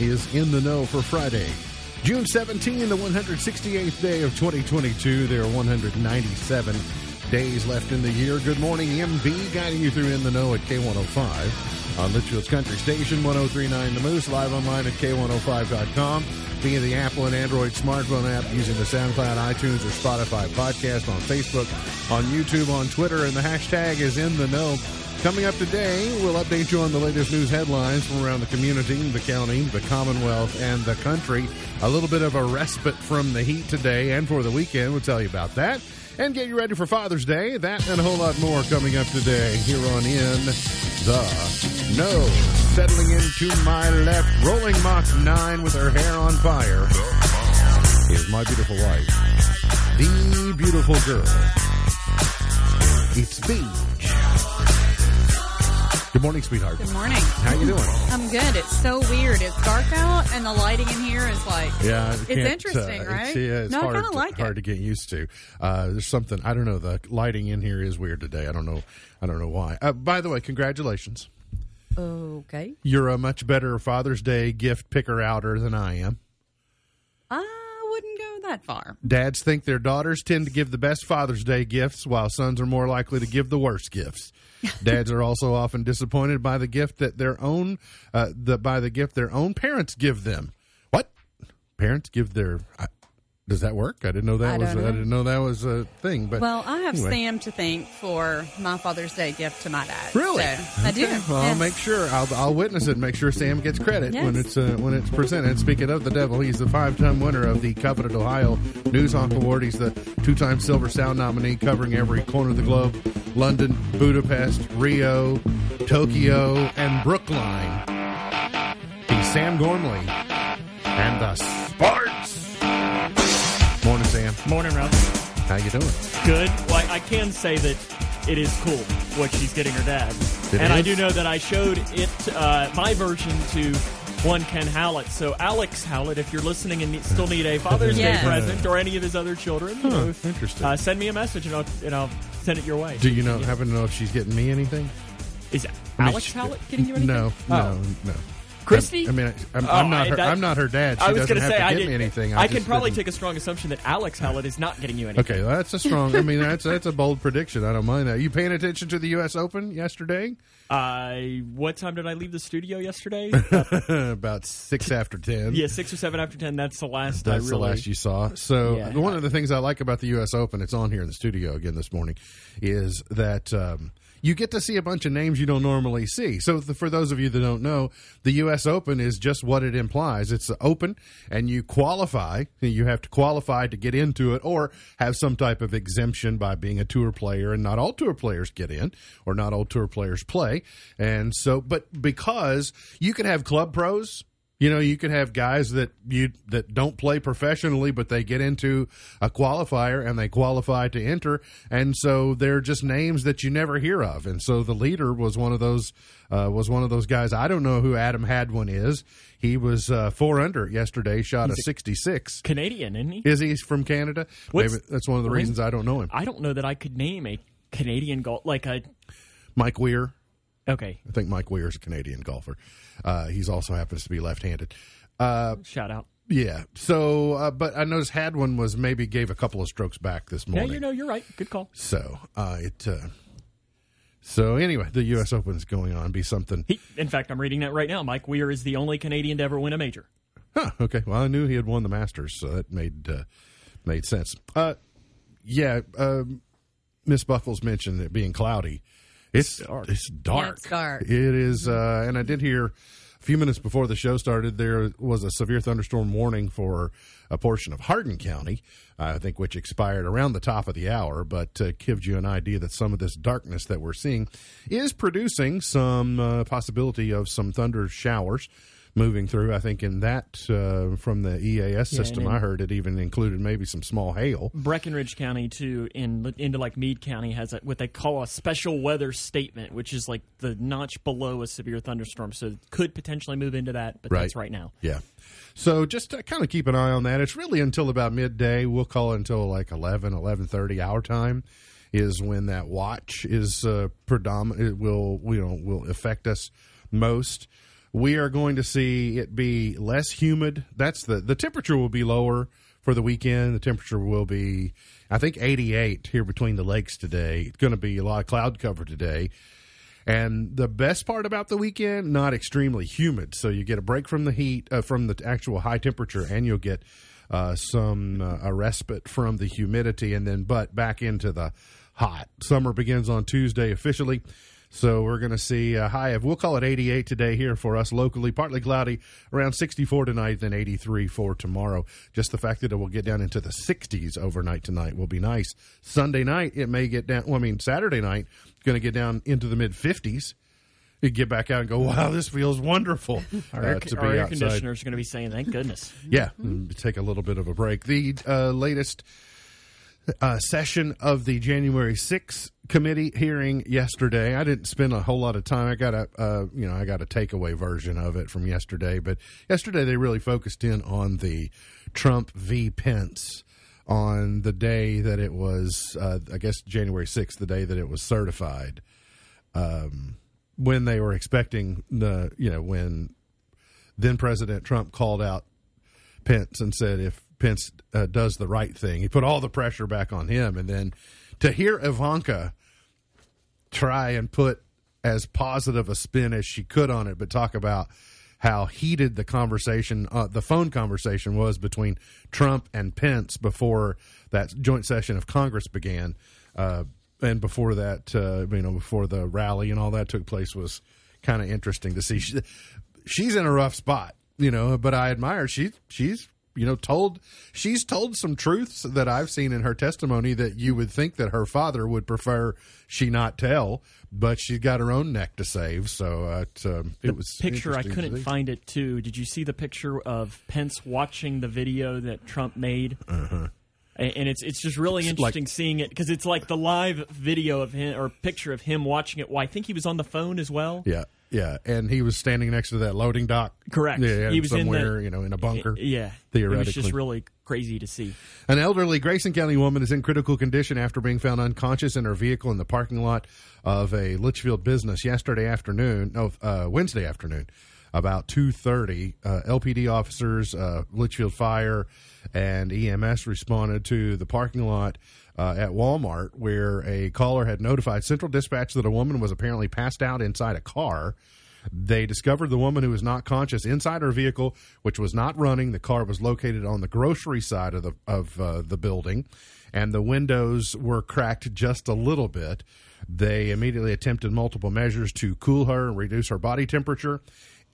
is in the know for Friday. June 17, the 168th day of 2022. There are 197 days left in the year. Good morning, MB, guiding you through In the Know at K105 on Leitchfield's Country Station, 1039 The Moose, live online at K105.com via the Apple and Android smartphone app using the SoundCloud, iTunes, or Spotify podcast on Facebook, on YouTube, on Twitter, and the hashtag is In the Know. Coming up today, we'll update you on the latest news headlines from around the community, the county, the Commonwealth, and the country. A little bit of a respite from the heat today and for the weekend. We'll tell you about that. And get you ready for Father's Day. That and a whole lot more coming up today here on In the Know. Settling into my left, rolling Mach 9 with her hair on fire, is my beautiful wife, the beautiful girl. It's Beach. Good morning, sweetheart. Good morning. How you doing? I'm good. It's so weird. It's dark out, and the lighting in here is like Yeah, It's interesting, uh, right? It's, yeah, it's No, I hard, kinda to, like it. hard to get used to. Uh, there's something I don't know. The lighting in here is weird today. I don't know. I don't know why. Uh, by the way, congratulations. okay. You're a much better Father's Day gift picker outer than I am. I wouldn't go that far. Dads think their daughters tend to give the best Father's Day gifts, while sons are more likely to give the worst gifts. Dads are also often disappointed by the gift that their own, uh, the by the gift their own parents give them. What? Parents give their? I, does that work? I didn't know that I was. know. I didn't know that was a thing. But Well, I have anyway. Sam to thank for my Father's Day gift to my dad. Really? So, I do. Okay. Well, I'll make sure. I'll, I'll witness it. and Make sure Sam gets credit Yes. when it's uh, when it's presented. Speaking of the devil, he's the five-time winner of the coveted Ohio News Honk Award. He's the two-time Silver Sound nominee, covering every corner of the globe: London, Budapest, Rio, Tokyo, and Brookline. He's Sam Gormley and the Sparks. Morning, Sam. Morning, Ralph. How you doing? Good. Well, I can say that it is cool what she's getting her dad, It and I do know that I showed it uh, my version to one Ken Howlett. So Alex Howlett, if you're listening and still need a Father's Yes. Day present or any of his other children, you know, Interesting. uh, send me a message and I'll and I'll send it your way. do you know? Happen to know if she's getting me anything? Is I mean, Alex she- Howlett getting you anything? No, Oh. no, no. Christy? I mean, I, I'm, Oh, I'm not. I- Her, that- I'm not her dad. She I was doesn't going have say to I give did, me anything. I, I, can probably didn't- take a strong assumption that Alex Hallett is not getting you anything. Okay, well, that's a strong. I mean, that's that's a bold prediction. I don't mind that. You paying attention to the U.S. Open yesterday? Uh, what time did I leave the studio yesterday? About six after ten. yeah, six or seven after ten. That's the last. I That's really, the last you saw. So Yeah. one of the things I like about the U.S. Open, it's on here in the studio again this morning, is that um, you get to see a bunch of names you don't normally see. So the, for those of you that don't know, the U.S. Open is just what it implies. It's open, and you qualify. You have to qualify to get into it, or have some type of exemption by being a tour player. And not all tour players get in, or not all tour players play. And so, but because you can have club pros. You know, you could have guys that you that don't play professionally, but they get into a qualifier and they qualify to enter, and so they're just names that you never hear of. And so the leader was one of those uh, was one of those guys. I don't know who Adam Hadwin is. He was uh, four under yesterday, shot a sixty six. Canadian, isn't he? Is he from Canada? What's- Maybe that's one of the reasons I don't know him. I don't know that I could name a Canadian golf like a. Mike Weir. Okay, I think Mike Weir is a Canadian golfer. Uh, he's also happens to be left handed. Uh, shout out. Yeah. So, uh, but I noticed Hadwin was maybe gave a couple of strokes back this morning. Yeah, you know, you're right. Good call. So, uh, it. Uh, so anyway, the U.S. Open is going on. Be something. He, in fact, I'm reading that right now. Mike Weir is the only Canadian to ever win a major. Huh, okay. Well, I knew he had won the Masters, so that made uh, made sense. Uh, yeah. Um, Miss Buckles mentioned it being cloudy. It's dark. It's dark. Yeah, it's dark. It is, uh, and I did hear a few minutes before the show started there was a severe thunderstorm warning for a portion of Hardin County, I think, which expired around the top of the hour, but uh, gives you an idea that some of this darkness that we're seeing is producing some uh, possibility of some thunder showers moving through. I think in that uh, from the EAS system, in- I heard it even included maybe some small hail. Breckinridge County too, in into like Meade County has a, what they call a special weather statement, which is like the notch below a severe thunderstorm. So it could potentially move into that, but Right. that's right now. Yeah. So just kind of keep an eye on that. It's really until about midday. We'll call it until like 11, 11.30 our time is when that watch is uh, predominant. It will, you know, will affect us most. We are going to see it be less humid. That's the the temperature will be lower for the weekend. The temperature will be, I think, 88 here between the lakes today. It's going to be a lot of cloud cover today. And the best part about the weekend, not extremely humid. So you get a break from the heat, uh, from the actual high temperature, and you'll get uh, some uh, a respite from the humidity, and then but back into the hot. Summer begins on Tuesday officially. So we're going to see a high of, we'll call it 88 today here for us locally, partly cloudy, around 64 tonight, then 83 for tomorrow. Just the fact that it will get down into the 60s overnight tonight will be nice. Sunday night, it may get down, well, I mean, Saturday night, going to get down into the mid 50s. You get back out and go, wow, this feels wonderful. Our, air, uh, our air conditioners are going to be saying, thank goodness. Yeah, take a little bit of a break. The uh, latest uh, session of the January 6th committee hearing yesterday. I didn't spend a whole lot of time. I got a uh, you know I got a takeaway version of it from yesterday, but yesterday they really focused in on the Trump v Pence on the day that it was uh, I guess January 6th, the day that it was certified. Um, when they were expecting the you know when then President Trump called out Pence and said if Pence uh, does the right thing. He put all the pressure back on him, and then to hear Ivanka try and put as positive a spin as she could on it, but talk about how heated the conversation, uh, the phone conversation was between Trump and Pence before that joint session of Congress began, uh, and before that, uh, you know, before the rally and all that took place was kind of interesting to see. She, she's in a rough spot, you know, but I admire she she's you know told she's told some truths that I've seen in her testimony that you would think that her father would prefer she not tell, but she's got her own neck to save. So uh, it, um, it was picture. I couldn't find it too. Did you see the picture of Pence watching the video that Trump made? Uh-huh. And it's it's just really it's interesting like, seeing it because it's like the live video of him or picture of him watching it. Well, I think he was on the phone as well. Yeah. Yeah, and he was standing next to that loading dock. Correct. Yeah, he was somewhere, the, you know, in a bunker. Yeah, theoretically, it was just really crazy to see. An elderly Grayson County woman is in critical condition after being found unconscious in her vehicle in the parking lot of a Leitchfield business yesterday afternoon. No, uh, Wednesday afternoon, about two thirty. Uh, LPD officers, uh, Leitchfield Fire, and EMS responded to the parking lot uh, at Walmart, where a caller had notified Central Dispatch that a woman was apparently passed out inside a car. They discovered the woman who was not conscious inside her vehicle, which was not running. The car was located on the grocery side of the of uh, the building, and the windows were cracked just a little bit. They immediately attempted multiple measures to cool her and reduce her body temperature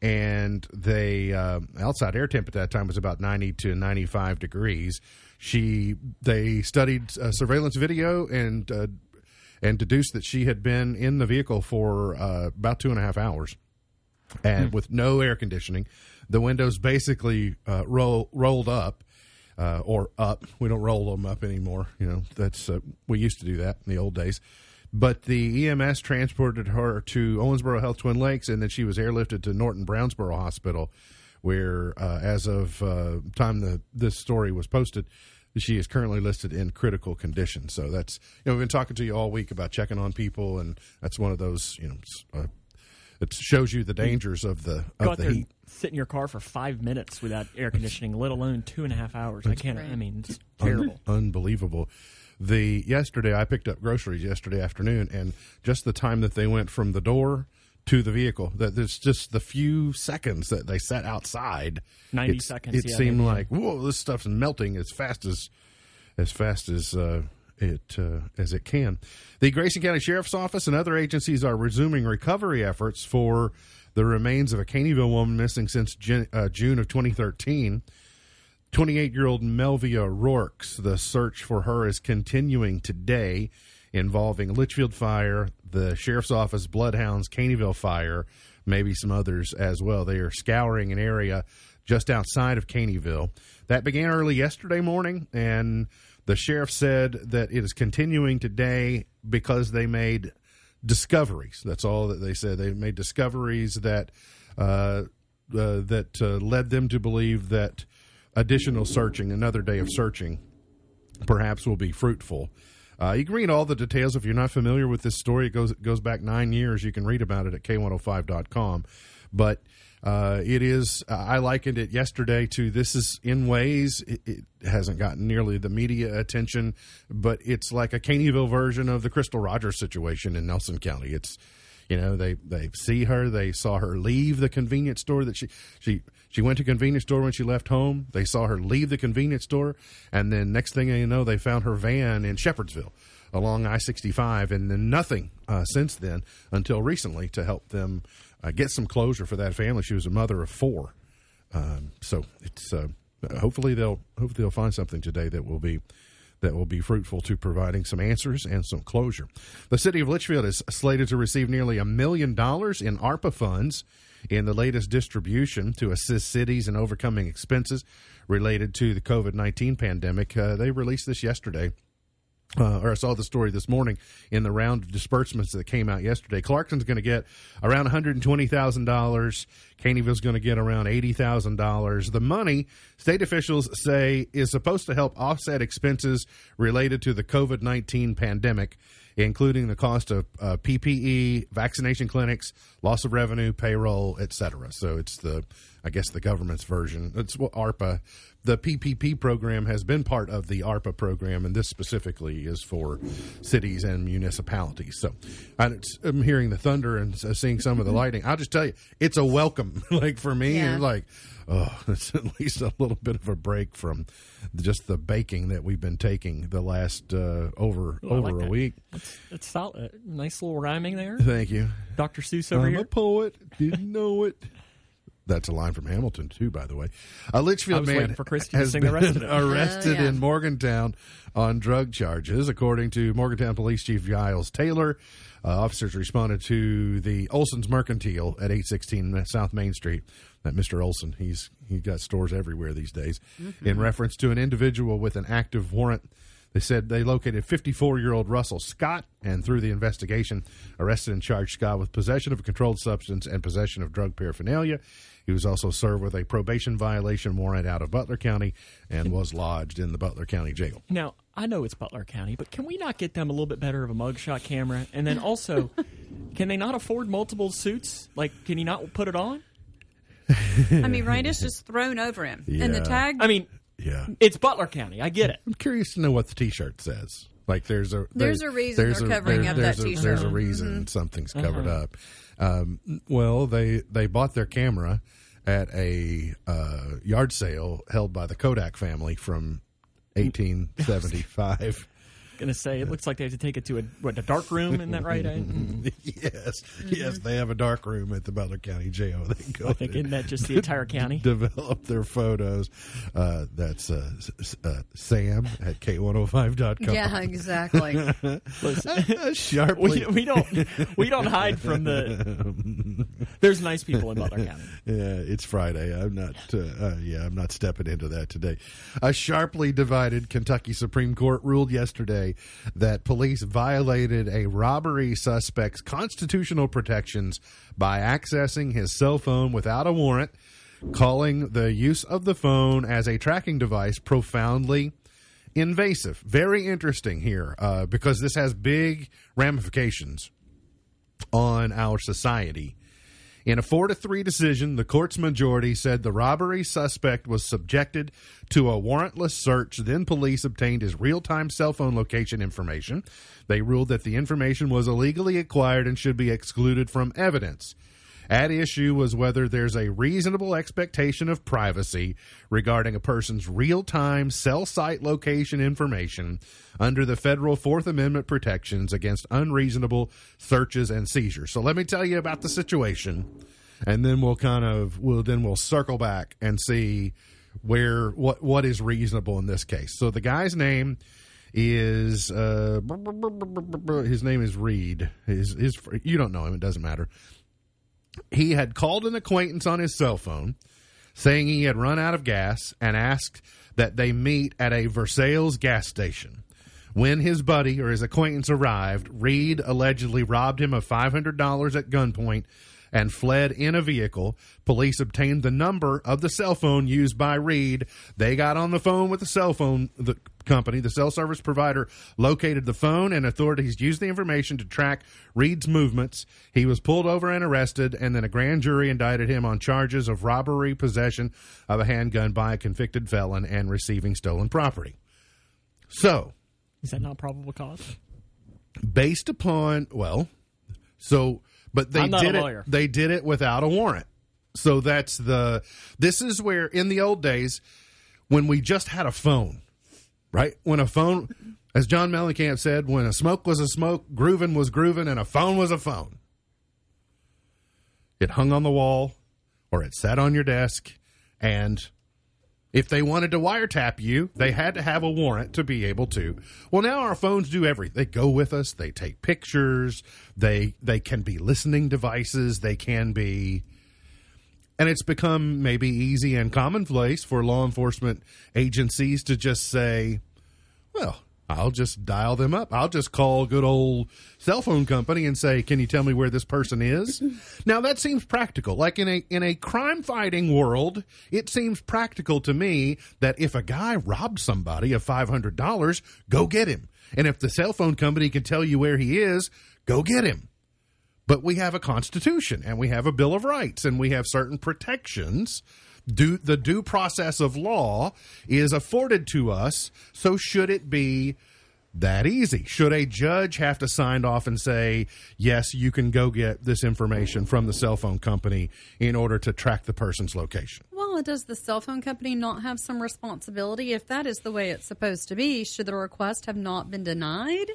and they uh, outside air temp at that time was about 90 to 95 degrees she they studied surveillance video and uh, and deduced that she had been in the vehicle for uh, about two and a half hours, and hmm. with no air conditioning, the windows basically uh, roll rolled up. Uh, or up. We don't roll them up anymore. You know, that's uh, we used to do that in the old days. But the EMS transported her to Owensboro Health Twin Lakes, and then she was airlifted to Norton Brownsboro Hospital where uh, as of uh, time the this story was posted, she is currently listed in critical condition. So that's you know we've been talking to you all week about checking on people, and that's one of those you know. Uh, it shows you the dangers of the of Go the heat. Sit in your car for five minutes without air conditioning, let alone two and a half hours. I can't. I mean, it's terrible. Un- unbelievable. The yesterday I picked up groceries yesterday afternoon, and just the time that they went from the door to the vehicle. That there's just the few seconds that they sat outside. Ninety seconds. It yeah, seemed like whoa, this stuff's melting as fast as as fast as uh, it uh, as it can. The Grayson County Sheriff's Office and other agencies are resuming recovery efforts for the remains of a Caneyville woman missing since June, uh, June of 2013. 28 year old Melvia Rourks. The search for her is continuing today involving Leitchfield Fire, the Sheriff's Office, Bloodhounds, Caneyville Fire, maybe some others as well. They are scouring an area just outside of Caneyville. That began early yesterday morning, and the sheriff said that it is continuing today because they made discoveries. That's all that they said. They made discoveries that uh, uh, that uh, led them to believe that additional searching, another day of searching, perhaps will be fruitful. Uh, you can read all the details if you're not familiar with this story. It goes it goes back nine years. You can read about it at k105.com. but uh, it is. I likened it yesterday to this is in ways it, it, hasn't gotten nearly the media attention, but it's like a Caneyville version of the Crystal Rogers situation in Nelson County. It's you know they they see her, they saw her leave the convenience store that she she she went to convenience store when she left home. They saw her leave the convenience store, and then next thing you know, they found her van in Shepherdsville along I 65, and then nothing uh, since then until recently to help them uh, get some closure for that family. She was a mother of four, um, so it's uh, hopefully they'll hopefully they'll find something today that will be that will be fruitful to providing some answers and some closure. The city of Leitchfield is slated to receive nearly a million dollars in ARPA funds in the latest distribution to assist cities in overcoming expenses related to the COVID 19 pandemic. Uh, they released this yesterday uh, or I saw the story this morning in the round of disbursements that came out yesterday. Clarkson's going to get around $120,000. Caneyville's going to get around $80,000. The money, state officials say, is supposed to help offset expenses related to the COVID 19 pandemic, including the cost of uh, PPE, vaccination clinics, loss of revenue, payroll, etc. So it's the, I guess, the government's version. It's what ARPA the PPP program has been part of the ARPA program, and this specifically is for cities and municipalities. So I'm hearing the thunder and seeing some of the lighting. I'll just tell you, it's a welcome. like for me, yeah. like, oh, it's at least a little bit of a break from just the baking that we've been taking the last uh, over well, over like a week. It's, it's solid. Nice little rhyming there. Thank you, Dr. Seuss over I'm here. a poet. Didn't know it. That's a line from Hamilton too, by the way. A Leitchfield man for Christy has been arrested oh, yeah. in Morgantown on drug charges, according to Morgantown Police Chief Giles Taylor. Uh, officers responded to the Olson's Mercantile at 816 South Main Street. That Mr. Olson, he's he got stores everywhere these days. Mm-hmm. In reference to an individual with an active warrant they said they located 54 year old Russell Scott and, through the investigation, arrested and charged Scott with possession of a controlled substance and possession of drug paraphernalia. He was also served with a probation violation warrant out of Butler County and was lodged in the Butler County Jail. Now, I know it's Butler County, but can we not get them a little bit better of a mugshot camera? And then also, can they not afford multiple suits? Like, can he not put it on? I mean, right? It's just thrown over him. Yeah. And the tag. I mean, yeah, it's Butler County. I get it. I'm curious to know what the T-shirt says. Like there's a there's, there's a reason they're covering there, up that T-shirt. A, there's a reason mm-hmm. something's covered uh-huh. up. Um, well, they they bought their camera at a uh, yard sale held by the Kodak family from 1875 going to say it looks like they have to take it to a what a dark room. Isn't that right? yes, mm-hmm. yes, they have a dark room at the Butler County Jail. They go. I think isn't that just the entire county? Develop their photos. Uh, that's uh, uh, Sam at k105.com. Yeah, exactly. Sharply, we, we, don't we don't hide from the. There's nice people in Butler County. Yeah, it's Friday. I'm not. Uh, uh, yeah, I'm not stepping into that today. A sharply divided Kentucky Supreme Court ruled yesterday that police violated a robbery suspect's constitutional protections by accessing his cell phone without a warrant, calling the use of the phone as a tracking device profoundly invasive. Very interesting here uh, because this has big ramifications on our society. In a 4 to 3 decision, the court's majority said the robbery suspect was subjected to a warrantless search. Then police obtained his real time cell phone location information. They ruled that the information was illegally acquired and should be excluded from evidence. At issue was whether there's a reasonable expectation of privacy regarding a person's real time cell site location information under the federal Fourth Amendment protections against unreasonable searches and seizures. So let me tell you about the situation, and then we'll kind of we'll then we'll circle back and see where what what is reasonable in this case. So the guy's name is uh, his name is Reed. His his you don't know him. It doesn't matter he had called an acquaintance on his cell phone saying he had run out of gas and asked that they meet at a Versailles gas station. When his buddy or his acquaintance arrived, Reed allegedly robbed him of $500 at gunpoint and fled in a vehicle. Police obtained the number of the cell phone used by Reed. They got on the phone with the cell phone the company, the cell service provider located the phone, and authorities used the information to track Reed's movements. He was pulled over and arrested, and then a grand jury indicted him on charges of robbery, possession of a handgun by a convicted felon, and receiving stolen property. So, Is that not probable cause? based upon well, so but they did it. lawyer. They did it without a warrant. So that's the. This is where in the old days, when we just had a phone, right? When a phone, as John Mellencamp said, when a smoke was a smoke, grooving was grooving, and a phone was a phone. It hung on the wall, or it sat on your desk, and if they wanted to wiretap you, they had to have a warrant to be able to. Well, now our phones do everything. They go with us. They take pictures. They they can be listening devices. They can be and it's become maybe easy and commonplace for law enforcement agencies to just say, well, I'll just dial them up. I'll just call good old cell phone company and say, "Can you tell me where this person is?" now that seems practical. Like in a in a crime fighting world, it seems practical to me that if a guy robbed somebody of $500, go get him. And if the cell phone company can tell you where he is, go get him but we have a constitution and we have a bill of rights and we have certain protections due the due process of law is afforded to us so should it be that easy should a judge have to sign off and say yes you can go get this information from the cell phone company in order to track the person's location Well, does the cell phone company not have some responsibility? If that is the way it's supposed to be, should the request have not been denied?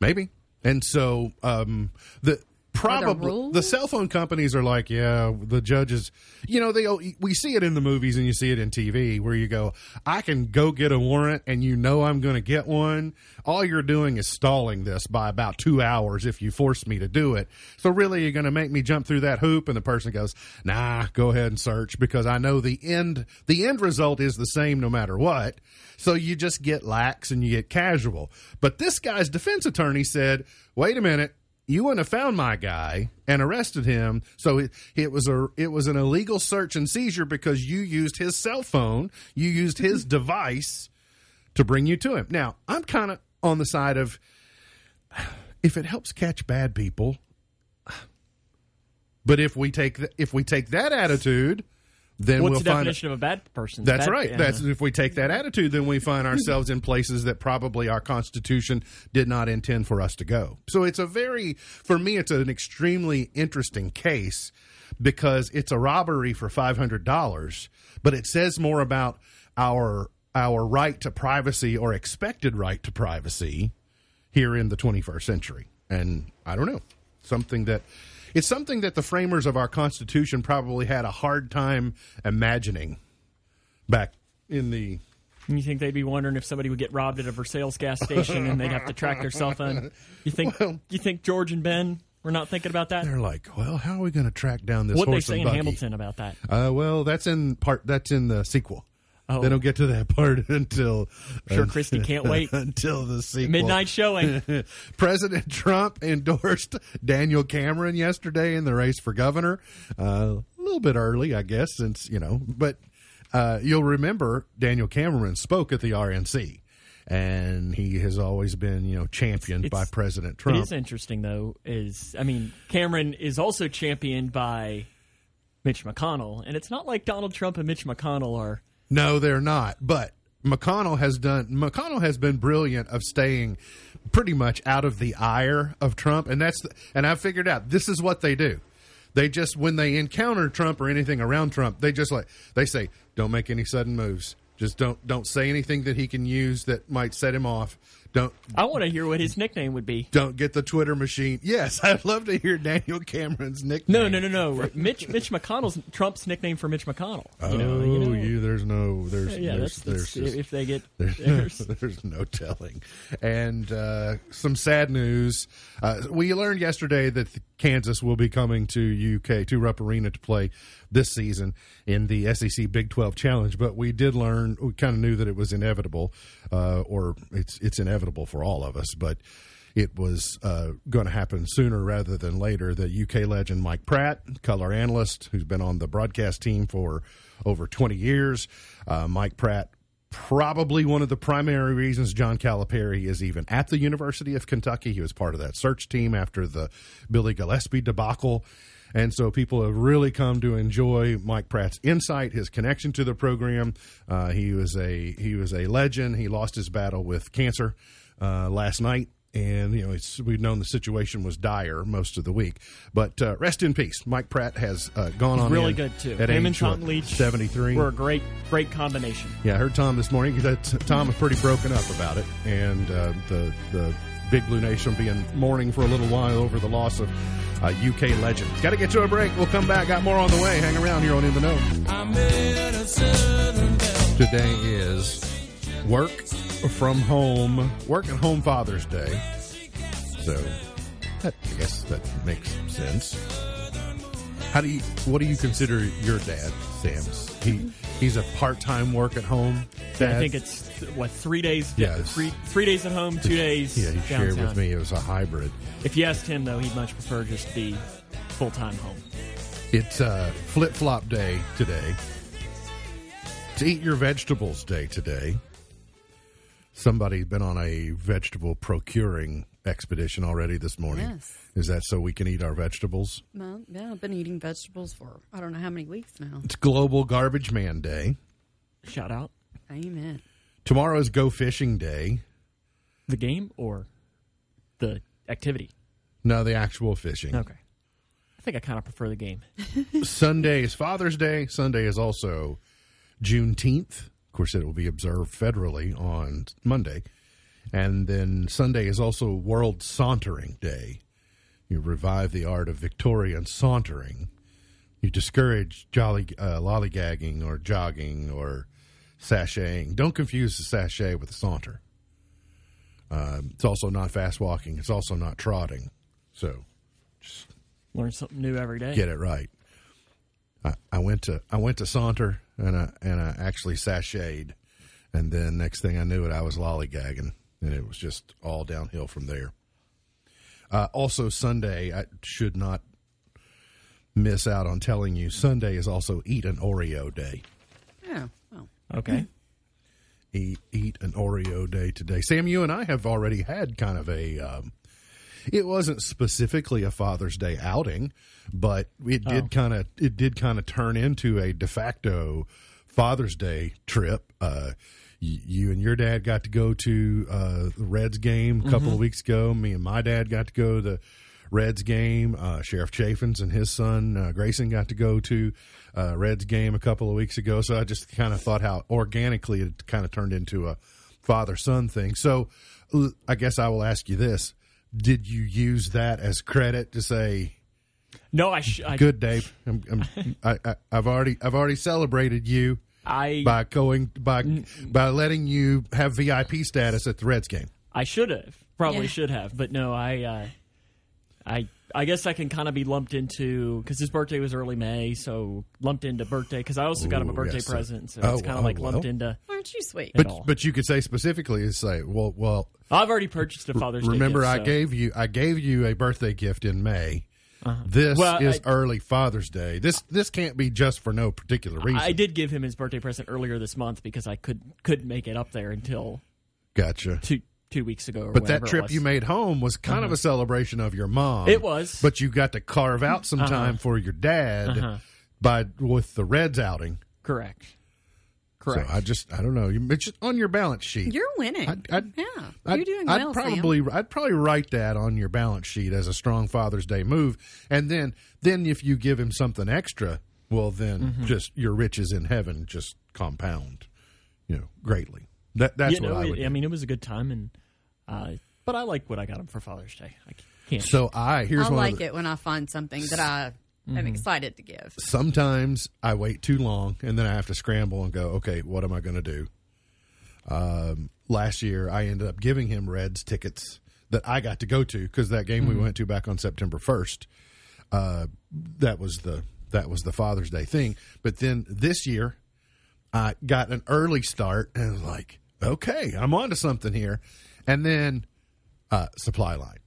Maybe. And so um, the probably the cell phone companies are like, yeah, the judges. You know, they we see it in the movies and you see it in TV where you go, I can go get a warrant and you know I'm going to get one. All you're doing is stalling this by about two hours if you force me to do it. So really, you're going to make me jump through that hoop. And the person goes, Nah, go ahead and search because I know the end. The end result is the same no matter what. So you just get lax and you get casual. But this guy's defense attorney said, "Wait a minute." You wouldn't have found my guy and arrested him, so it, it was a it was an illegal search and seizure because you used his cell phone, you used his device to bring you to him. Now, I'm kind of on the side of if it helps catch bad people, but if we take th- if we take that attitude, then What's we'll the find definition of a bad person? that's Bad- right. yeah. That's uh-huh. if we take that attitude, then we find ourselves in places that probably our Constitution did not intend for us to go. So it's a very, for me, it's an extremely interesting case because it's a robbery for five hundred dollars, but it says more about our our right to privacy or expected right to privacy here in the 21st century. And I don't know, something that it's something that the framers of our Constitution probably had a hard time imagining back in the. You think they'd be wondering if somebody would get robbed at a Versailles gas station and they'd have to track their cell phone? You think? Well- you think George and Ben were not thinking about that? They're like, well, how are we going to track down this What they say in? Hamilton about that? Uh, well, that's in part. That's in the sequel. Oh. They don't get to that part until. Sure, Christy can't wait. until the sequel. Midnight showing. President Trump endorsed Daniel Cameron yesterday in the race for governor. Uh, a little bit early, I guess, since you know. But uh, you'll remember Daniel Cameron spoke at the RNC, and he has always been you know championed It's- by President Trump. is interesting, though. Is I mean, Cameron is also championed by Mitch McConnell, and it's not like Donald Trump and Mitch McConnell are. No, they're not. But McConnell has done. McConnell has been brilliant of staying pretty much out of the ire of Trump, and that's. The, and I figured out this is what they do. They just when they encounter Trump or anything around Trump, they just like they say, "Don't make any sudden moves. Just don't don't say anything that he can use that might set him off. Don't I want to hear what his nickname would be. don't get the Twitter machine." Yes, I'd love to hear Daniel Cameron's nickname. No, no, no, no. Mitch Mitch McConnell's Trump's nickname for Mitch McConnell. Oh, You know, you know. you there's no there's yeah, there's, that's, there's just- if they get. There's, there's- there's no telling. And uh, some sad news. Uh, we learned yesterday that Kansas will be coming to UK, to Rupp Arena to play this season in the SEC Big 12 Challenge. But we did learn, we kind of knew that it was inevitable, uh, or it's, it's inevitable for all of us, but it was uh, going to happen sooner rather than later. The UK legend Mike Pratt, color analyst, who's been on the broadcast team for over 20 years. Uh, Mike Pratt probably one of the primary reasons John Calipari is even at the University of Kentucky. He was part of that search team after the Billy Gillispie debacle. And so people have really come to enjoy Mike Pratt's insight, his connection to the program. Uh, he was a he was a legend. He lost his battle with cancer uh, last night, and you know it's, we've known the situation was dire most of the week. But uh, rest in peace. Mike Pratt has uh, gone on really in good too. At Him age and Tom Leach seventy three. were a great, great combination. Yeah, I heard Tom this morning. That Tom is pretty broken up about it, and uh, the the Big Blue Nation will be in mourning for a little while over the loss of uh, UK legend. Got to get to a break. We'll come back. Got more on the way. Hang around here on In the Know. Today is work from home, work at home Father's Day. So, that, I guess that makes sense. How do you? What do you consider your dad, Sam's? He he's a part time work at home. Dad? I think it's what three days. Yeah, three three days at home, two days. Yeah, he shared with me it was a hybrid. If you asked him though, he'd much prefer just to be full time home. It's uh, flip flop day today. It's eat your vegetables day today. Somebody's been on a vegetable procuring expedition already this morning. Yes. Is that so we can eat our vegetables? Well, yeah, I've been eating vegetables for I don't know how many weeks now. It's Global Garbage Man Day. Shout out Amen. Tomorrow is Go Fishing Day. the game or the activity. No, the actual fishing. Okay, I think I kind of prefer the game. Sunday is Father's Day. Sunday is also Juneteenth. Of course, it will be observed federally on Monday. And then Sunday is also World Sauntering Day. You revive the art of Victorian sauntering. You discourage jolly uh, lollygagging or jogging or sashaying. Don't confuse the sachet with the saunter. Um, it's also not fast walking. It's also not trotting. So just Learn something new every day. get it right. I, I went to I went to saunter and I and I actually sashayed, and then next thing I knew it, I was lollygagging, and it was just all downhill from there. Uh, also, Sunday I should not miss out on telling you. Sunday is also Eat an Oreo Day. Yeah. Well, Okay, Eat Eat an Oreo Day today. Sam, you and I have already had kind of a. Um, it wasn't specifically a Father's Day outing, but it did Oh. kind of it did kind of turn into a de facto Father's Day trip. Uh, you and your dad got to go to uh, the Reds game a couple of weeks ago. Me and my dad got to go to the Reds game. Uh, Sheriff Chaffins and his son uh, Grayson got to go to uh, Reds game a couple of weeks ago. So I just kind of thought how organically it kind of turned into a father son thing. So I guess I will ask you this: Did you use that as credit to say? no, I, sh- I Good, Dave. I'm, I'm, I, I, I've already I've already celebrated you I by going by by letting you have VIP status at the Reds game. I should have probably Yeah. should have, but no, I uh, I I guess I can kind of be lumped into because his birthday was early May, so lumped into birthday because I also got him a Ooh, birthday yes, present, so Oh, it's kind oh, of like lumped well. into. aren't you sweet? But all. but you could say specifically is say well well I've already purchased a Father's Day. remember gift, I so- gave you I gave you a birthday gift in May. Uh-huh. This Well, is I- early Father's Day. This this can't be just for no particular reason. I did give him his birthday present earlier this month because I could couldn't make it up there until Gotcha. two two weeks ago. Or But that trip you made home was kind of a celebration of your mom. It was. But you got to carve out some time Uh-huh. for your dad Uh-huh. by with the Reds outing. correct, correct. So I just I don't know. You- It's just on your balance sheet. You're winning. I'd- I'd- yeah, I'd, you're doing I'd well, probably Sam. I'd probably write that on your balance sheet as a strong Father's Day move, and then then if you give him something extra, well then Mm-hmm. just your riches in heaven just compound, you know, greatly. That that's you what know, I it- would. I mean, it was a good time, and uh, but I like what I got him for Father's Day. I can't. so I here's I one like the, it when I find something that I Mm-hmm. am excited to give. sometimes I wait too long and then I have to scramble and go, okay, what am I going to do? Um, last year, I ended up giving him Reds tickets that I got to go to because that game we went to back on September first. Uh, that was the that was the Father's Day thing. But then this year, I got an early start and was like, okay, I'm onto something here. And then uh, supply line.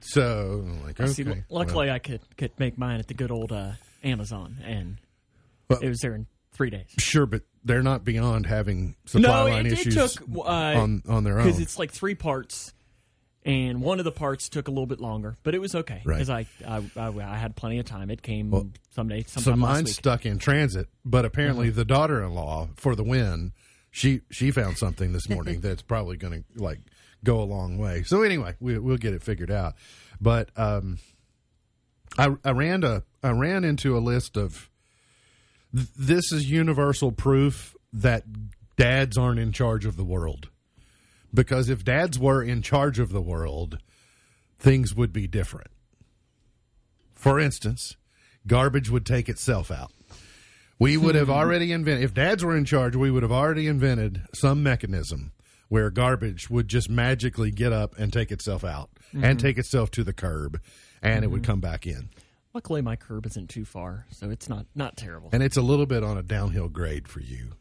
So like, okay. See, luckily, I could could make mine at the good old uh, Amazon, and Well- it was there in three days. Sure, but they're not beyond having supply No, line it, it issues took uh, on on their own. because it's like three parts, and one of the parts took a little bit longer, but it was okay Right. because I, I, I I had plenty of time. It came someday, so sometime last mine's week. stuck in transit, but apparently Uh-huh. the daughter-in-law for the win, she she found something this morning that's probably going to like go a long way. So anyway, we, we'll get it figured out. But um, I I ran a I ran into a list of th- this is universal proof that dads aren't in charge of the world. Because if dads were in charge of the world, things would be different. For instance, garbage would take itself out. We would have already invented, if dads were in charge, we would have already invented some mechanism where garbage would just magically get up and take itself out and mm-hmm. take itself to the curb and it would mm-hmm. come back in. Luckily, my curb isn't too far, so it's not not terrible. And it's a little bit on a downhill grade for you.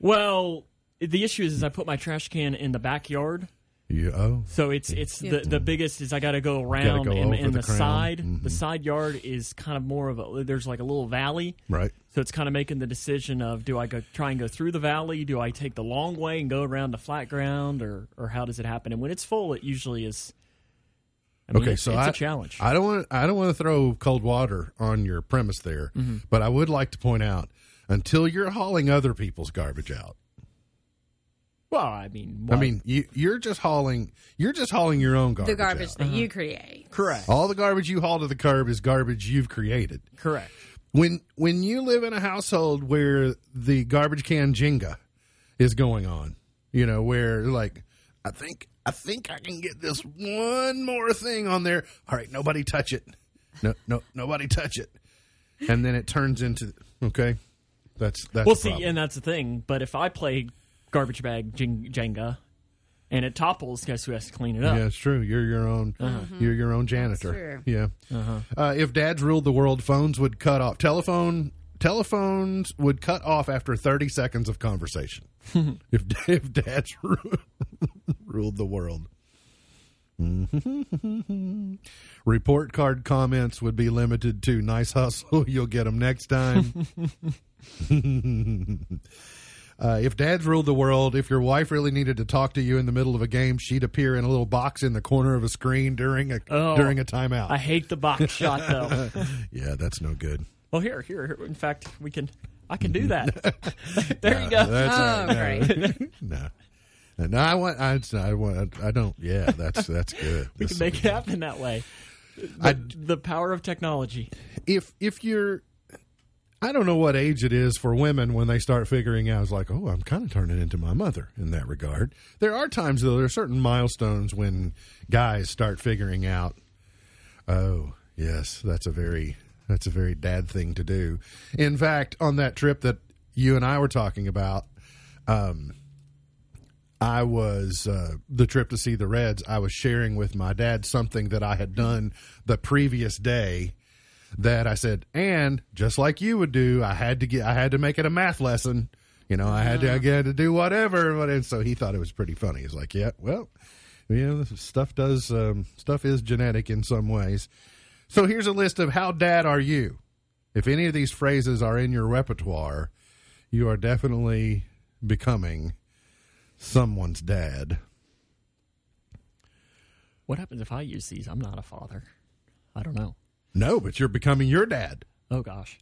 Well, the issue is, is I put my trash can in the backyard, You oh, so it's it's the the mm-hmm. biggest is I got to go around, go and, and the the, side. The side yard is kind of more of a there's like a little valley, right. So it's kind of making the decision of do I go try and go through the valley, do I take the long way and go around the flat ground, or or how does it happen? And when it's full, it usually is. I mean, Okay, so it's I, a challenge. I don't want I don't want to throw cold water on your premise there, Mm-hmm. but I would like to point out until you're hauling other people's garbage out. well, I mean, I mean, you, you're just hauling you're just hauling your own garbage. the garbage out. that you create. correct, All the garbage you haul to the curb is garbage you've created. correct. When when you live in a household where the garbage can Jenga is going on, you know, where like I think I think I can get this one more thing on there. All right, nobody touch it. No, no, nobody touch it. And then it turns into okay. That's that's Well, see, problem. and that's the thing. But if I play garbage bag Jenga and it topples, guess who has to clean it up? Yeah, it's true. You're your own. Uh-huh. Mm-hmm. You're your own janitor. true. Yeah. Uh-huh. Uh, if dads ruled the world, phones would cut off. Telephone telephones would cut off after 30 seconds of conversation. if if dads ruled the world. Report card comments would be limited to "nice hustle." You'll get them next time. Uh, if dads ruled the world, if your wife really needed to talk to you in the middle of a game, she'd appear in a little box in the corner of a screen during a Oh. during a timeout. I hate the box shot though. yeah, that's no good. Well, here, here, here. In fact, we can. I can do that. there you go. That's Oh, no, great. no. No, I want. I, I want. I don't. Yeah, that's that's good. we This can make it happen that way. I, The power of technology. if if you're, I don't know what age it is for women when they start figuring out. It's like, oh, I'm kind of turning into my mother in that regard. There are times though. There are certain milestones when guys start figuring out. Oh, yes, that's a very that's a very dad thing to do. In fact, on that trip that you and I were talking about, um, I was uh, the trip to see the Reds. I was sharing with my dad something that I had done the previous day. That I said, and just like you would do, I had to get, I had to make it a math lesson. You know, I had to, I had to do whatever. But and so he thought it was pretty funny. He's like, yeah, well, you know, stuff does, um, stuff is genetic in some ways. So here's a list of how dad are you. If any of these phrases are in your repertoire, you are definitely becoming someone's dad. What happens if I use these? I'm not a father. I don't know. No, but you're becoming your dad. Oh gosh.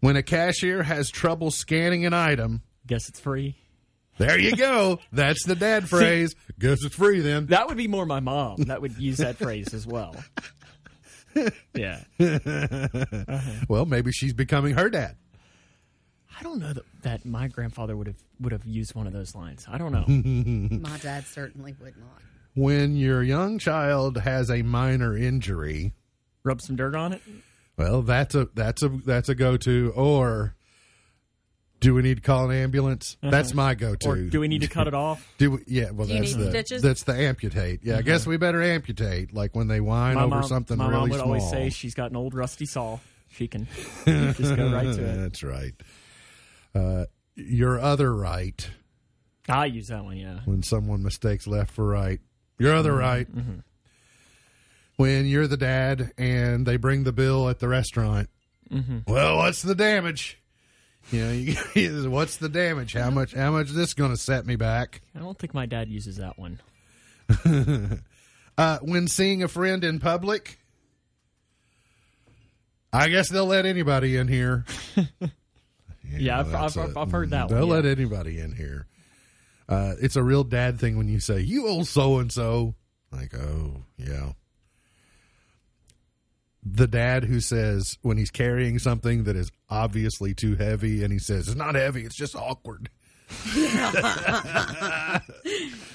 When a cashier has trouble scanning an item, Guess it's free. there you go. That's the dad phrase. Guess it's free then. That would be more my mom. That would use that phrase as well. Yeah. Well, maybe she's becoming her dad. I don't know that, that my grandfather would have would have used one of those lines. I don't know. My dad certainly would not. When your young child has a minor injury, Rub some dirt on it. well, that's a that's a that's a go to. Or do we need to call an ambulance? That's my go to. Or do we need to cut it off? Do we, yeah, well, Do that's the stitches? that's the amputate. Yeah, I guess we better amputate, like when they whine My over mom, something my really mom would small. always say she's got an old rusty saw. She can just go right to it. That's right. Uh, your other right I use that one, yeah. when someone mistakes left for right. Your other right. Mm-hmm. When you're the dad and they bring the bill at the restaurant. Mm-hmm. Well, what's the damage? You know, you, what's the damage? How much? How much is this going to set me back? I don't think my dad uses that one. Uh, when seeing a friend in public, I guess they'll let anybody in here. Yeah, I've- I've- I've heard that They'll yeah. let anybody in here. Uh, it's a real dad thing when you say, "You old so and so." Like, oh yeah. The dad who says when he's carrying something that is obviously too heavy, and he says it's not heavy, it's just awkward.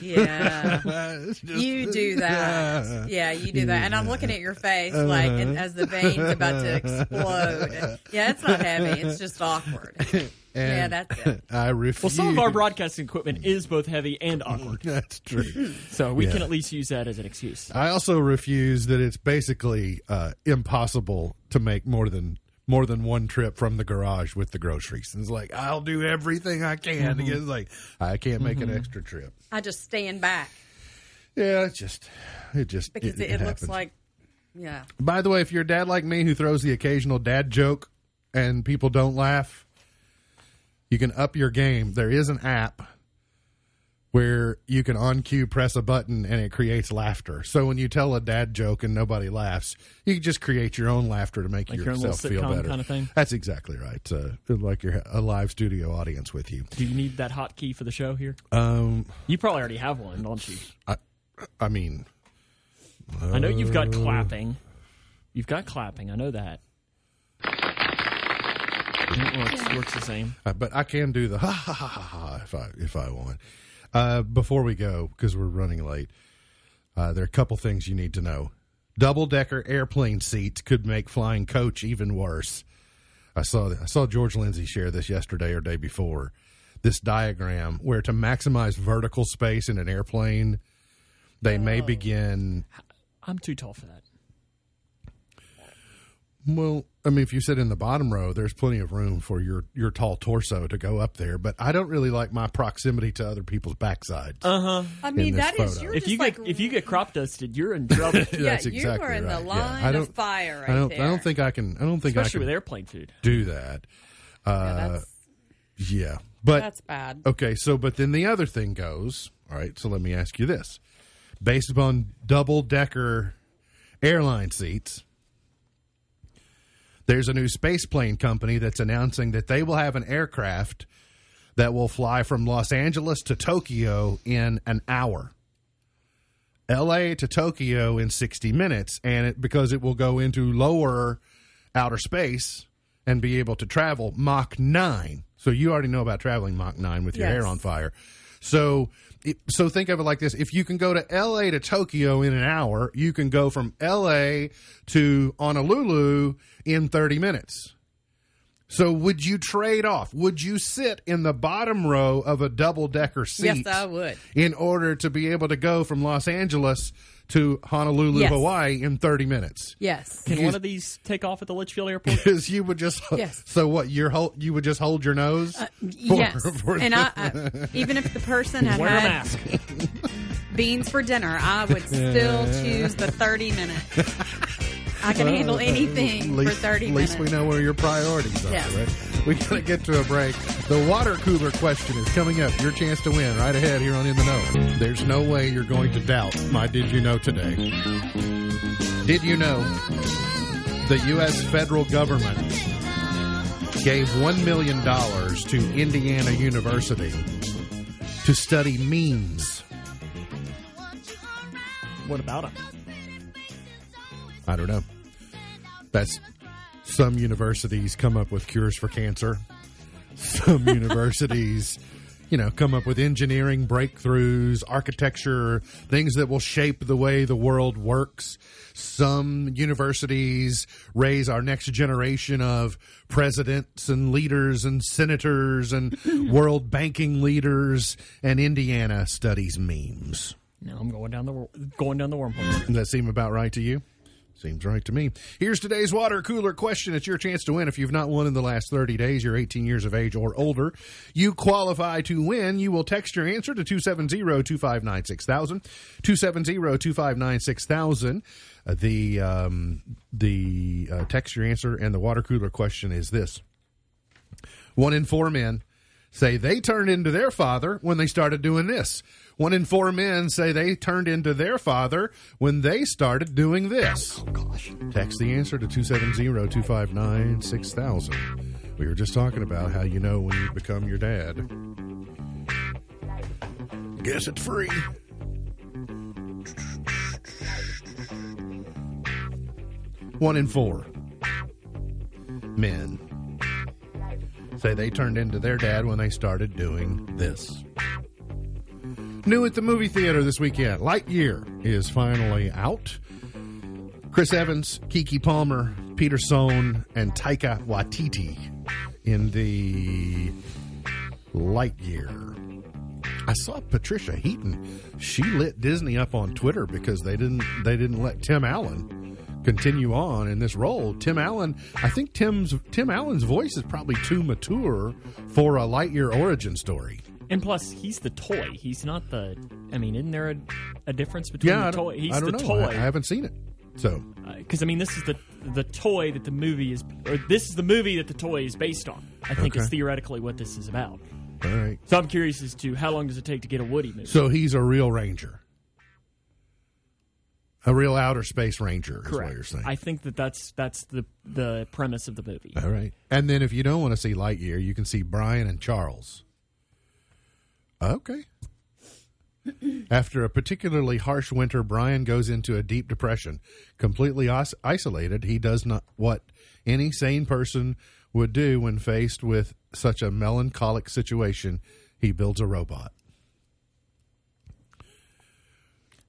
Yeah. It's just- You do that. Yeah, you do that. And I'm looking at your face like and as the veins about to explode. Yeah, it's not heavy. It's just awkward. yeah, that's it. I refuse. Well, some of our broadcasting equipment is both heavy and awkward, That's true. so we can at least use that as an excuse. I also refuse that it's basically uh, impossible to make more than more than one trip from the garage with the groceries. And it's like I'll do everything I can to get. It's like I can't make an mm-hmm. extra trip. I just stand back Yeah, it just it just because it, it, looks like yeah. By the way, if you're a dad like me who throws the occasional dad joke and people don't laugh, you can up your game. There is an app where you can on cue press a button and it creates laughter. So when you tell a dad joke and nobody laughs, you can just create your own laughter to make Like your own yourself feel better. kinda thing? That's exactly right. Uh, like you're a live studio audience with you. Do you need that hotkey for the show here? Um, You probably already have one, don't you? I mean, I know you've Uh. got clapping. You've got clapping. I know that. It works, works the same. Uh, but I can do the ha ha ha ha ha if I if I want. Uh, before we go, because we're running late, uh, there are a couple things you need to know. Double decker airplane seats could make flying coach even worse. I saw I saw George Lindsay share this yesterday or day before. This diagram where to maximize vertical space in an airplane, they may begin I'm too tall for that. Well, I mean, if you sit in the bottom row, there's plenty of room for your your tall torso to go up there. But I don't really like my proximity to other people's backsides. Uh huh. I mean, this that is photo. you're If just you like get if you get crop dusted, you're in trouble. yeah, That's you are in right. the Yeah. line I of don't- fire right I don't. there. I don't think I can. I don't think I Especially can with airplane food. do that. yeah, Uh, that's yeah, but that's bad. okay. So, but then the other thing goes. All right. So let me ask you this: based upon double decker airline seats. There's a new space plane company that's announcing that they will have an aircraft that will fly from Los Angeles to Tokyo in an hour. LA to Tokyo in 60 minutes and it because it will go into lower outer space and be able to travel Mach 9. So you already know about traveling Mach 9 with your Yes. hair on fire. So so think of it like this if you can go to LA to Tokyo in an hour, you can go from LA to Honolulu in 30 minutes. So would you trade off? Would you sit in the bottom row of a double decker seat? Yes, I would. in order to be able to go from Los Angeles to Honolulu, Yes. Hawaii in 30 minutes. Yes. Can one of these take off at the Leitchfield Airport? Because you would just Yes. so what you're hol- you would just hold your nose uh, Yes, for and I, I even if the person had Wear a had mask. beans for dinner, I would still choose the thirty minutes. I can handle uh, uh, anything at least, for thirty at least minutes. we know where your priorities are Yes. right we gotta get to a break the water cooler question is coming up your chance to win right ahead here on in the know there's no way you're going to doubt my did you know today did you know the u.s federal government gave $1 million to indiana university to study memes What about him? I don't know. That's some universities come up with cures for cancer. Some universities, you know, come up with engineering breakthroughs, architecture, things that will shape the way the world works. Some universities raise our next generation of presidents and leaders and senators and world banking leaders, and Indiana studies memes. No, I'm going down the going down the wormhole. Does that seem about right to you? Seems right to me. Here's today's water cooler question. It's your chance to win. If you've not won in the last 30 days, you're 18 years of age or older. You qualify to win. You will text your answer to 270-259-6000. 270-259-6000. Uh, the um, the uh, text your answer and the water cooler question is this. One in four men say they turned into their father when they started doing this. One in four men say they turned into their father when they started doing this. Oh, gosh. Text the answer to 270 259 6000. We were just talking about how you know when you become your dad. Guess it's free. One in four men say they turned into their dad when they started doing this. New at the movie theater this weekend Lightyear is finally out. Chris Evans, Keke Palmer, Peter Sohn, and Taika Waititi in the Lightyear. I saw Patricia Heaton. She lit Disney up on Twitter because they didn't they didn't let Tim Allen continue on in this role. Tim Allen, I think Tim's Tim Allen's voice is probably too mature for a Lightyear origin story. And plus, he's the toy. He's not the. I mean, isn't there a, a difference between yeah, the toy? He's I don't the know. toy. I, I haven't seen it, so because uh, I mean, this is the the toy that the movie is, or this is the movie that the toy is based on. I think Okay. it's theoretically what this is about. all right. So I'm curious as to how long does it take to get a Woody movie? So he's a real ranger, a real outer space ranger. Is what you're saying. I think that that's that's the the premise of the movie. all right. And then if you don't want to see Lightyear, you can see Brian and Charles. Okay. After a particularly harsh winter, Brian goes into a deep depression. Completely os- isolated, he does not what any sane person would do when faced with such a melancholic situation. He builds a robot.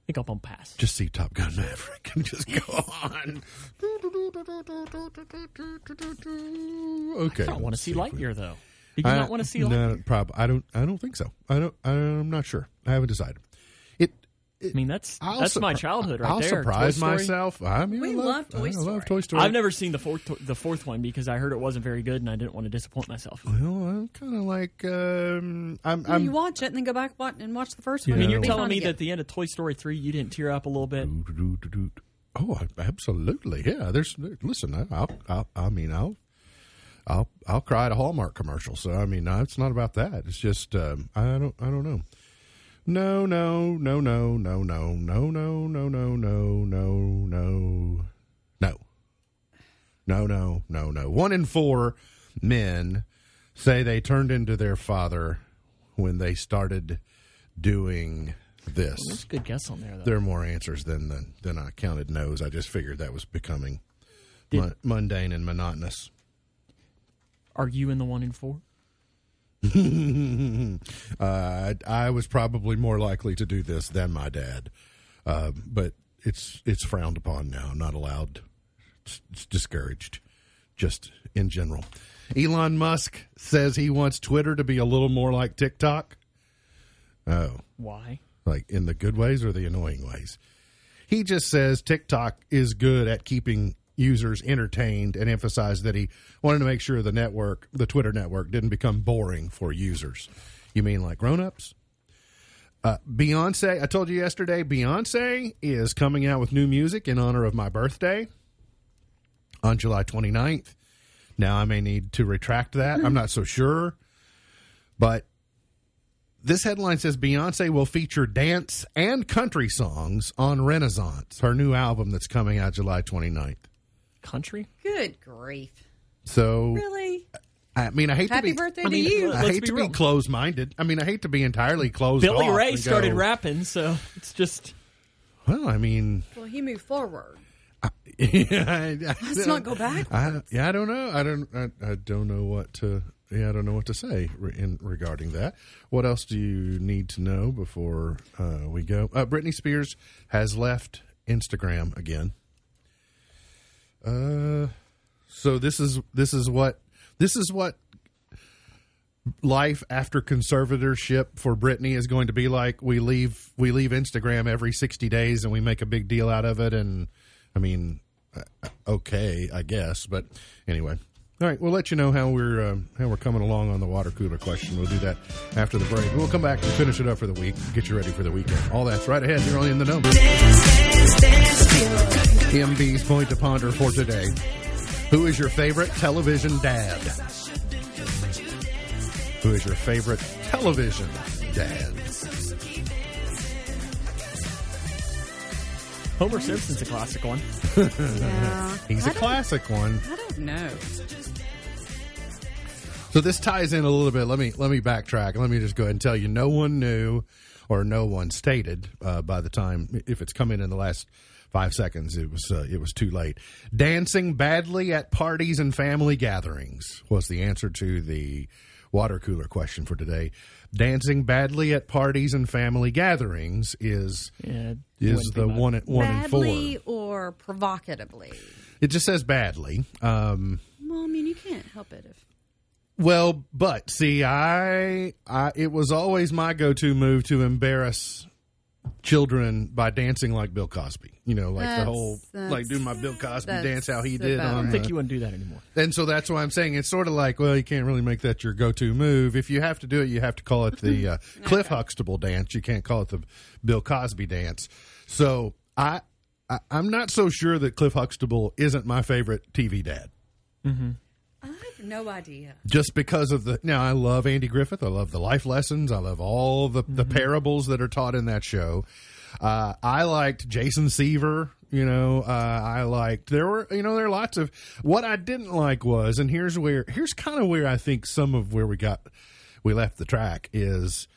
I think I'll bump pass. Just see Top Gun Maverick and just go on. Okay. I don't want to see Lightyear though. Did you I- not want to see Lightyear? No, prob- I don't. I don't think so. I don't. I'm not sure. I haven't decided. It. I mean, that's I'll that's my childhood right I'll there. surprise Toy Story. myself. I mean, We I love love, Toy I Story. love Toy Story. I've never seen the fourth the fourth one because I heard it wasn't very good and I didn't want to disappoint myself. Well, I'm kind of like. Um, I'm. Well, I'm you watch it and then go back wa- and watch the first Yeah. one. I mean, you're It'll be telling fun me again. that at the end of Toy Story three, you didn't tear up a little bit. Oh, I- absolutely. Yeah. There's. Listen. I, I'll, I'll. I mean, I'll. I'll. I'll cry at a Hallmark commercial. So I mean, no, it's not about that. It's just. Um, I don't. I don't know. No, no, no, no, no, no, no, no, no, no, no, no, no, no, no, no, no, no. One in four men say they turned into their father when they started doing this. That's a good guess on there though. There are more answers than the, than I counted no's. I just figured that was becoming Did- mu- mundane and monotonous. Are you in the one in four? uh, I was probably more likely to do this than my dad, uh, but it's it's frowned upon now. Not allowed. It's, it's discouraged, just in general. Elon Musk says he wants Twitter to be a little more like TikTok. Oh, Why? like in the good ways or the annoying ways. He just says TikTok is good at keeping users entertained and emphasized that he wanted to make sure the network, the Twitter network, didn't become boring for users. You mean like grown-ups? Uh, Beyonce, I told you yesterday, Beyonce is coming out with new music in honor of my birthday on July 29th. Now I may need to retract that. I'm not so sure. But this headline says Beyonce will feature dance and country songs on Renaissance, her new album that's coming out July 29th. Country? Good grief! So, Really? I mean, I hate Happy to be. birthday I mean, to you! I Let's hate be to be real. closed minded. I mean, I hate to be entirely closed Billy off Ray and started go, rapping, so it's just Well, I mean, well, he moved forward. yeah, I, Let's not go back. I, yeah, I don't know. I don't. I, I don't know what to. Yeah, I don't know what to say re- in regarding that. What else do you need to know before uh, we go? Uh, Britney Spears has left Instagram again. Uh, so this is this is what this is what life after conservatorship for Britney is going to be like. We leave we leave Instagram every sixty days and we make a big deal out of it. And I mean, uh, okay, I guess. But anyway, all right, we'll let you know how we're um, how we're coming along on the water cooler question. We'll do that after the break. We'll come back and finish it up for the week. Get you ready for the weekend. All that's right ahead. You're only in the know. MB's point to ponder for today. Who is your favorite television dad? Who is your favorite television dad? Homer Simpson's a classic one. Yeah. He's I a don't- classic one. I don't know. So this ties in a little bit. Let me let me backtrack. Let me just go ahead and tell you, no one knew or no one stated uh, by the time if it's come in in the last five seconds, it was uh, it was too late. Dancing badly at parties and family gatherings was the answer to the water cooler question for today. Dancing badly at parties and family gatherings is Yeah, is the one at one and four. Badly or provocatively? It just says badly. Um, Well, I mean, you can't help it if. Well, but see, I, I it was always my go-to move to embarrass children by dancing like Bill Cosby. You know, like the whole like do my Bill Cosby dance how he did about on. I the- think you wouldn't do that anymore. and so that's why I'm saying it's sort of like, well, you can't really make that your go-to move. If you have to do it, you have to call it the uh, Cliff Huxtable dance. You can't call it the Bill Cosby dance. So I, I, I'm not so sure that Cliff Huxtable isn't my favorite TV dad. I have no idea. just because of the now I love Andy Griffith. I love the life lessons. I love all the, the parables that are taught in that show. Uh, I liked Jason Seaver. You know, uh, I liked there were you know there are lots of what I didn't like was and here's where here's kind of where I think some of where we got we left the track is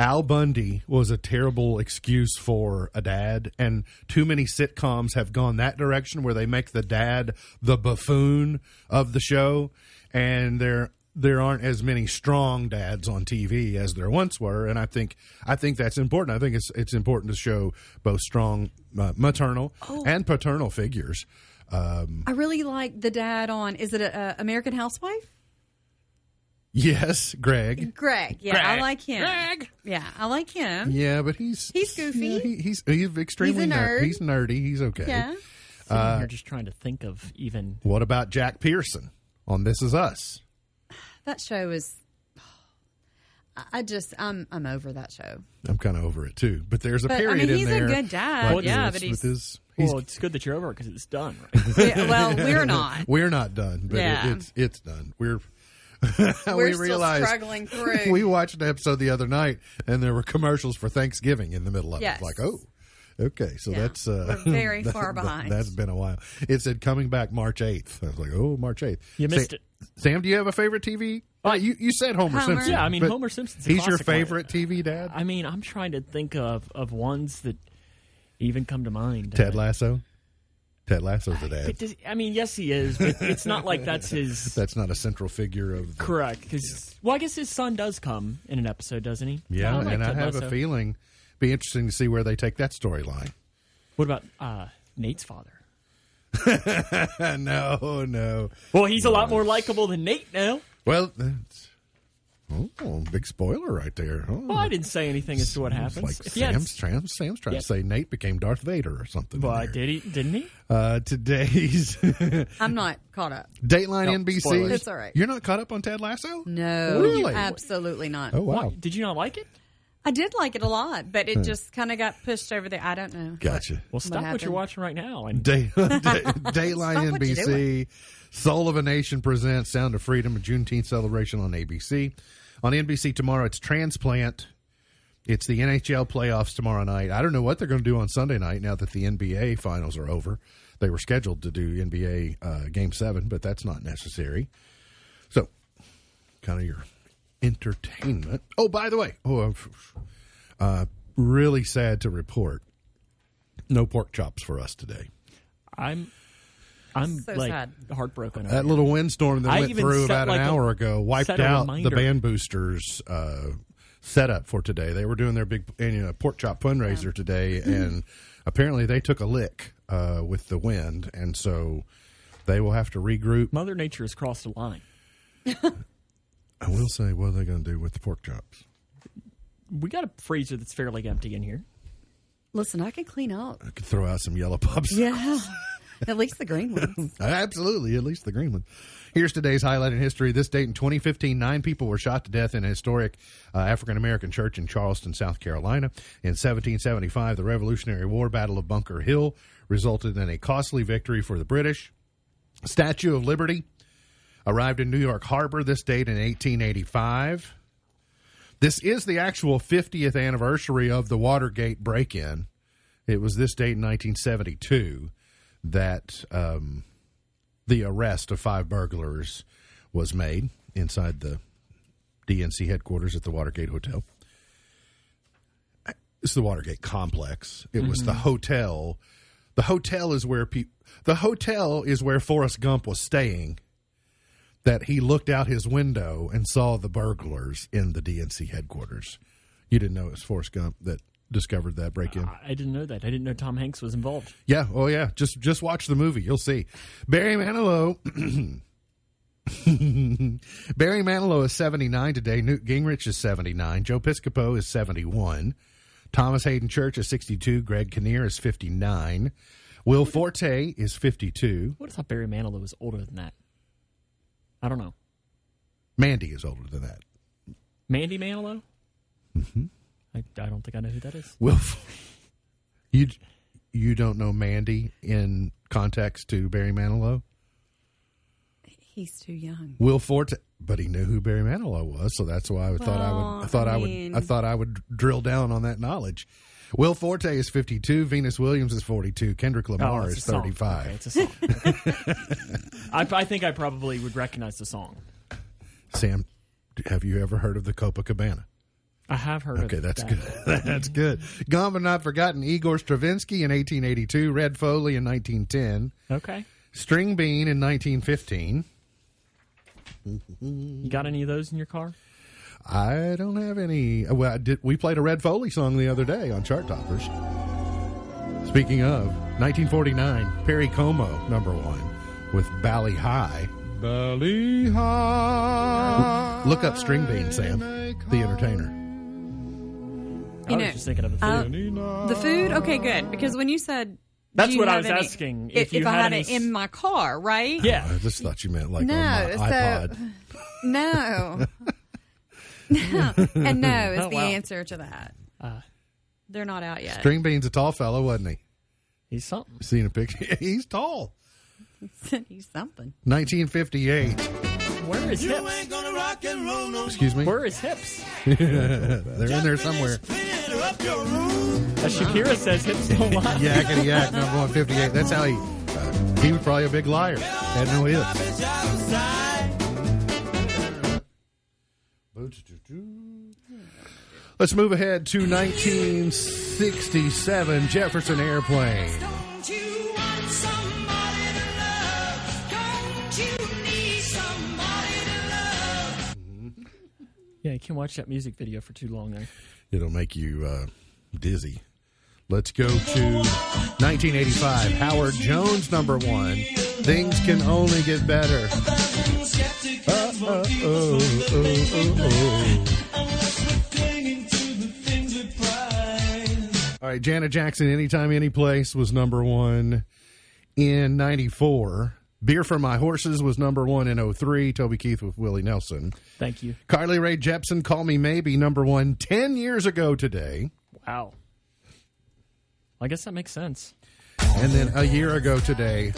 Al Bundy was a terrible excuse for a dad, and too many sitcoms have gone that direction where they make the dad the buffoon of the show, and there there aren't as many strong dads on TV as there once were, and I think I think that's important. I think it's it's important to show both strong uh, maternal and paternal figures. Um, I really like the dad on. Is it a, a American Housewife? yes, Greg. Greg. Yeah, I like him. Greg. Yeah, I like him. Yeah, but he's He's goofy. yeah, he, he's he's extremely He's a ner- nerd. he's nerdy. He's okay. Yeah. Sitting here just trying to think of even. What about Jack Pearson on This Is Us? That show is. I- I just I'm I'm over that show. I'm kind of over it too. But there's a But, I mean, period in he's a good dad, like yeah, but he's- with his, he's- Well, it's good that you're over because it's done. Right? Yeah, well, we're not. we're not done, but it- it's it's done. We're We're we still realized struggling through. we watched an episode the other night, and there were commercials for Thanksgiving in the middle of Yes. it. Like, oh, okay, so Yeah. that's uh, We're very that- far that- behind. That's been a while. It said coming back March eighth. I was like, oh, March eighth. You missed it. Sam, do you have a favorite TV? Oh, you you said Homer, Homer. Simpson. Yeah, I mean, Homer Simpson. He's your classic one. favorite TV dad. I mean, I'm trying to think of of ones that even come to mind. Ted Uh, Lasso. Ted Lasso's the dad. but does- I mean, yes, he is, but it's not like that's his. That's not a central figure of. The, Correct, because well, I guess his son does come in an episode, doesn't he? Yeah, like and I Ted have a feeling be interesting to see where they take that storyline. What about uh, Nate's father? no, no. Well, he's a lot more likable than Nate now. Well, that's oh, big spoiler right there. Oh. Well, I didn't say anything as to what It's happens. Like If he had- Sam's, Sam's, Sam's trying Yeah. to say Nate became Darth Vader or something. in Well, did he? Didn't he? Uh, today's I'm not caught up. Dateline No, NBC. spoilers. It's all right. You're not caught up on Ted Lasso? No, Really? absolutely not. Oh wow, Why? Did you not like it? I did like it a lot, but it just kind of got pushed over there. I don't know. gotcha. Well, stop what, happened? you're watching right now. And Day, day, Dateline Stop what you're NBC, Soul of a Nation presents Sound of Freedom, a Juneteenth celebration on ABC. On NBC tomorrow, it's Transplant. It's the NHL playoffs tomorrow night. I don't know what they're going to do on Sunday night now that the NBA finals are over. They were scheduled to do NBA uh, Game 7, but that's not necessary. So, kind of your entertainment. Oh, by the way, oh, uh, really sad to report no pork chops for us today. I'm, I'm So like sad. heartbroken. over That it. little windstorm that I went through about like, an a- hour ago wiped set a out the band boosters uh, setup for today. They were doing their big you know, pork chop fundraiser today, and apparently they took a lick uh, with the wind, and so they will have to regroup. Mother Nature has crossed the line. I will say, what are they going to do with the pork chops? We got a freezer that's fairly empty in here. Listen, I can clean up. I could throw out some yellow pops. Yeah, at least the green ones. Absolutely, at least the green one. Here's today's highlight in history. This date in 2015, nine people were shot to death in a historic uh, African American church in Charleston, South Carolina. In 1775, the Revolutionary War Battle of Bunker Hill resulted in a costly victory for the British. Statue of Liberty Arrived in New York Harbor this date in 1885. This is the actual 50th anniversary of the Watergate break in. It was this date in 1972 that um, the arrest of five burglars was made inside the DNC headquarters at the Watergate Hotel. It's the Watergate complex. It mm-hmm. was the hotel. The hotel is where people. The hotel is where Forrest Gump was staying. That he looked out his window and saw the burglars in the DNC headquarters. You didn't know it was Forrest Gump that discovered that break in. I didn't know that. I didn't know Tom Hanks was involved. Yeah. Oh yeah. Just just watch the movie. You'll see. Barry Manilow. Barry Manilow is 79 today. Newt Gingrich is 79. Joe Piscopo is 71. Thomas Haden Church is 62. Greg Kinnear is 59. Will Forte is 52. What if Barry Manilow was older than that? I don't know. Mandy is older than that. Mandy Manilow? Mm-hmm. I, I don't think I know who that is. Will, you you don't know Mandy in context to Barry Manilow? He's too young. Will Forte, but he knew who Barry Manilow was, so that's why I well, thought I would. I thought I, I would. I thought I would drill down on that knowledge. Will Forte is 52. Venus Williams is 42. Kendrick oh, Lamar oh, is 35. Okay, it's a song. I, I, think I probably would recognize the song. Sam, have you ever heard of the Copacabana? I have heard. Okay, that's that. good. that's good. Gone but not forgotten. Igor Stravinsky in 1882. Red Foley in 1910. Okay. String Bean in 1915. You got any of those in your car? I don't have any. Well, did, we played a Red Foley song the other day on Chart Toppers. Speaking of 1949, Perry Como number one with Bali Ha'i. Bali Ha'i. Look up String Bean, Sam, the entertainer. You I know, was just thinking of the uh, food. Uh, the food? Okay, good. Because when you said that's what I was any, asking. If, if I had, it in my car, right? Yeah. Oh, I just thought you meant like no, on my iPod. no. no. And no is oh, the wow. answer to that. Uh, They're not out yet. String Bean's a tall fellow, wasn't he? He's something. Seen a picture? He's tall. He's something. 1958. Where is hips? Excuse me? Where is hips? They're in there somewhere. As Shakira says, hips don't lie. Yakety yak, number 158. That's how he. Uh, he was probably a big liar. Had no hips. Let's move ahead to 1967 Jefferson Airplane. Yeah, you can't watch that music video for too long there. It'll make you uh, dizzy. Let's go to 1985. Howard Jones, number one. Things can only get better. Uh, uh, oh, oh, oh, All right, Janet Jackson, Anytime, Anyplace was number one in 94. Beer for My Horses was number one in 03. Toby Keith with Willie Nelson. Thank you. Carly Rae Jepsen, Call Me Maybe, number one 10 years ago today. Wow. I guess that makes sense. And then a year ago today,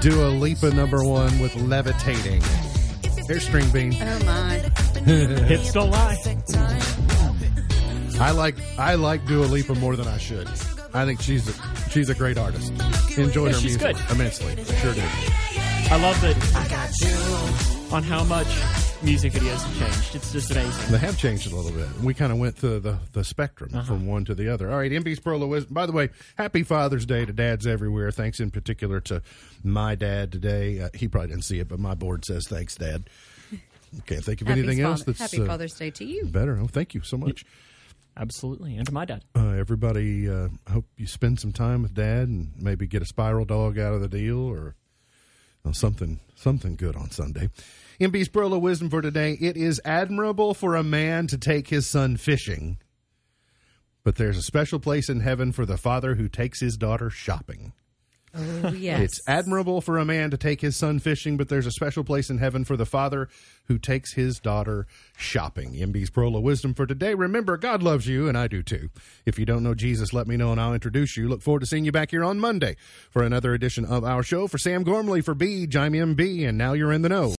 Dua Lipa, number one with Levitating. Here's String Bean. Oh, my. Hips don't lie. I like I like Dua Lipa more than I should. I think she's a, she's a great artist. Enjoy yeah, her music good. immensely. Sure do. I love that on how much music videos have changed. It's just amazing. They have changed a little bit. We kind of went to the, the spectrum uh-huh. from one to the other. All right, MB's Pearl of Wisdom. By the way, happy Father's Day to dads everywhere. Thanks in particular to my dad today. Uh, he probably didn't see it, but my board says thanks, Dad. Can't think of happy anything father, else that's happy uh, Father's Day to you. Better. Oh, thank you so much. Absolutely, and to my dad. Uh, everybody, uh, hope you spend some time with Dad and maybe get a spiral dog out of the deal or something something good on Sunday. MB's Pearl of Wisdom for today. It is admirable for a man to take his son fishing, but there's a special place in heaven for the father who takes his daughter shopping. Oh, yes. It's admirable for a man to take his son fishing, but there's a special place in heaven for the father who takes his daughter shopping. MB's Pearl of Wisdom for today. Remember, God loves you, and I do too. If you don't know Jesus, let me know and I'll introduce you. Look forward to seeing you back here on Monday for another edition of our show. For Sam Gormley, for B, I'm MB, and now you're in the know.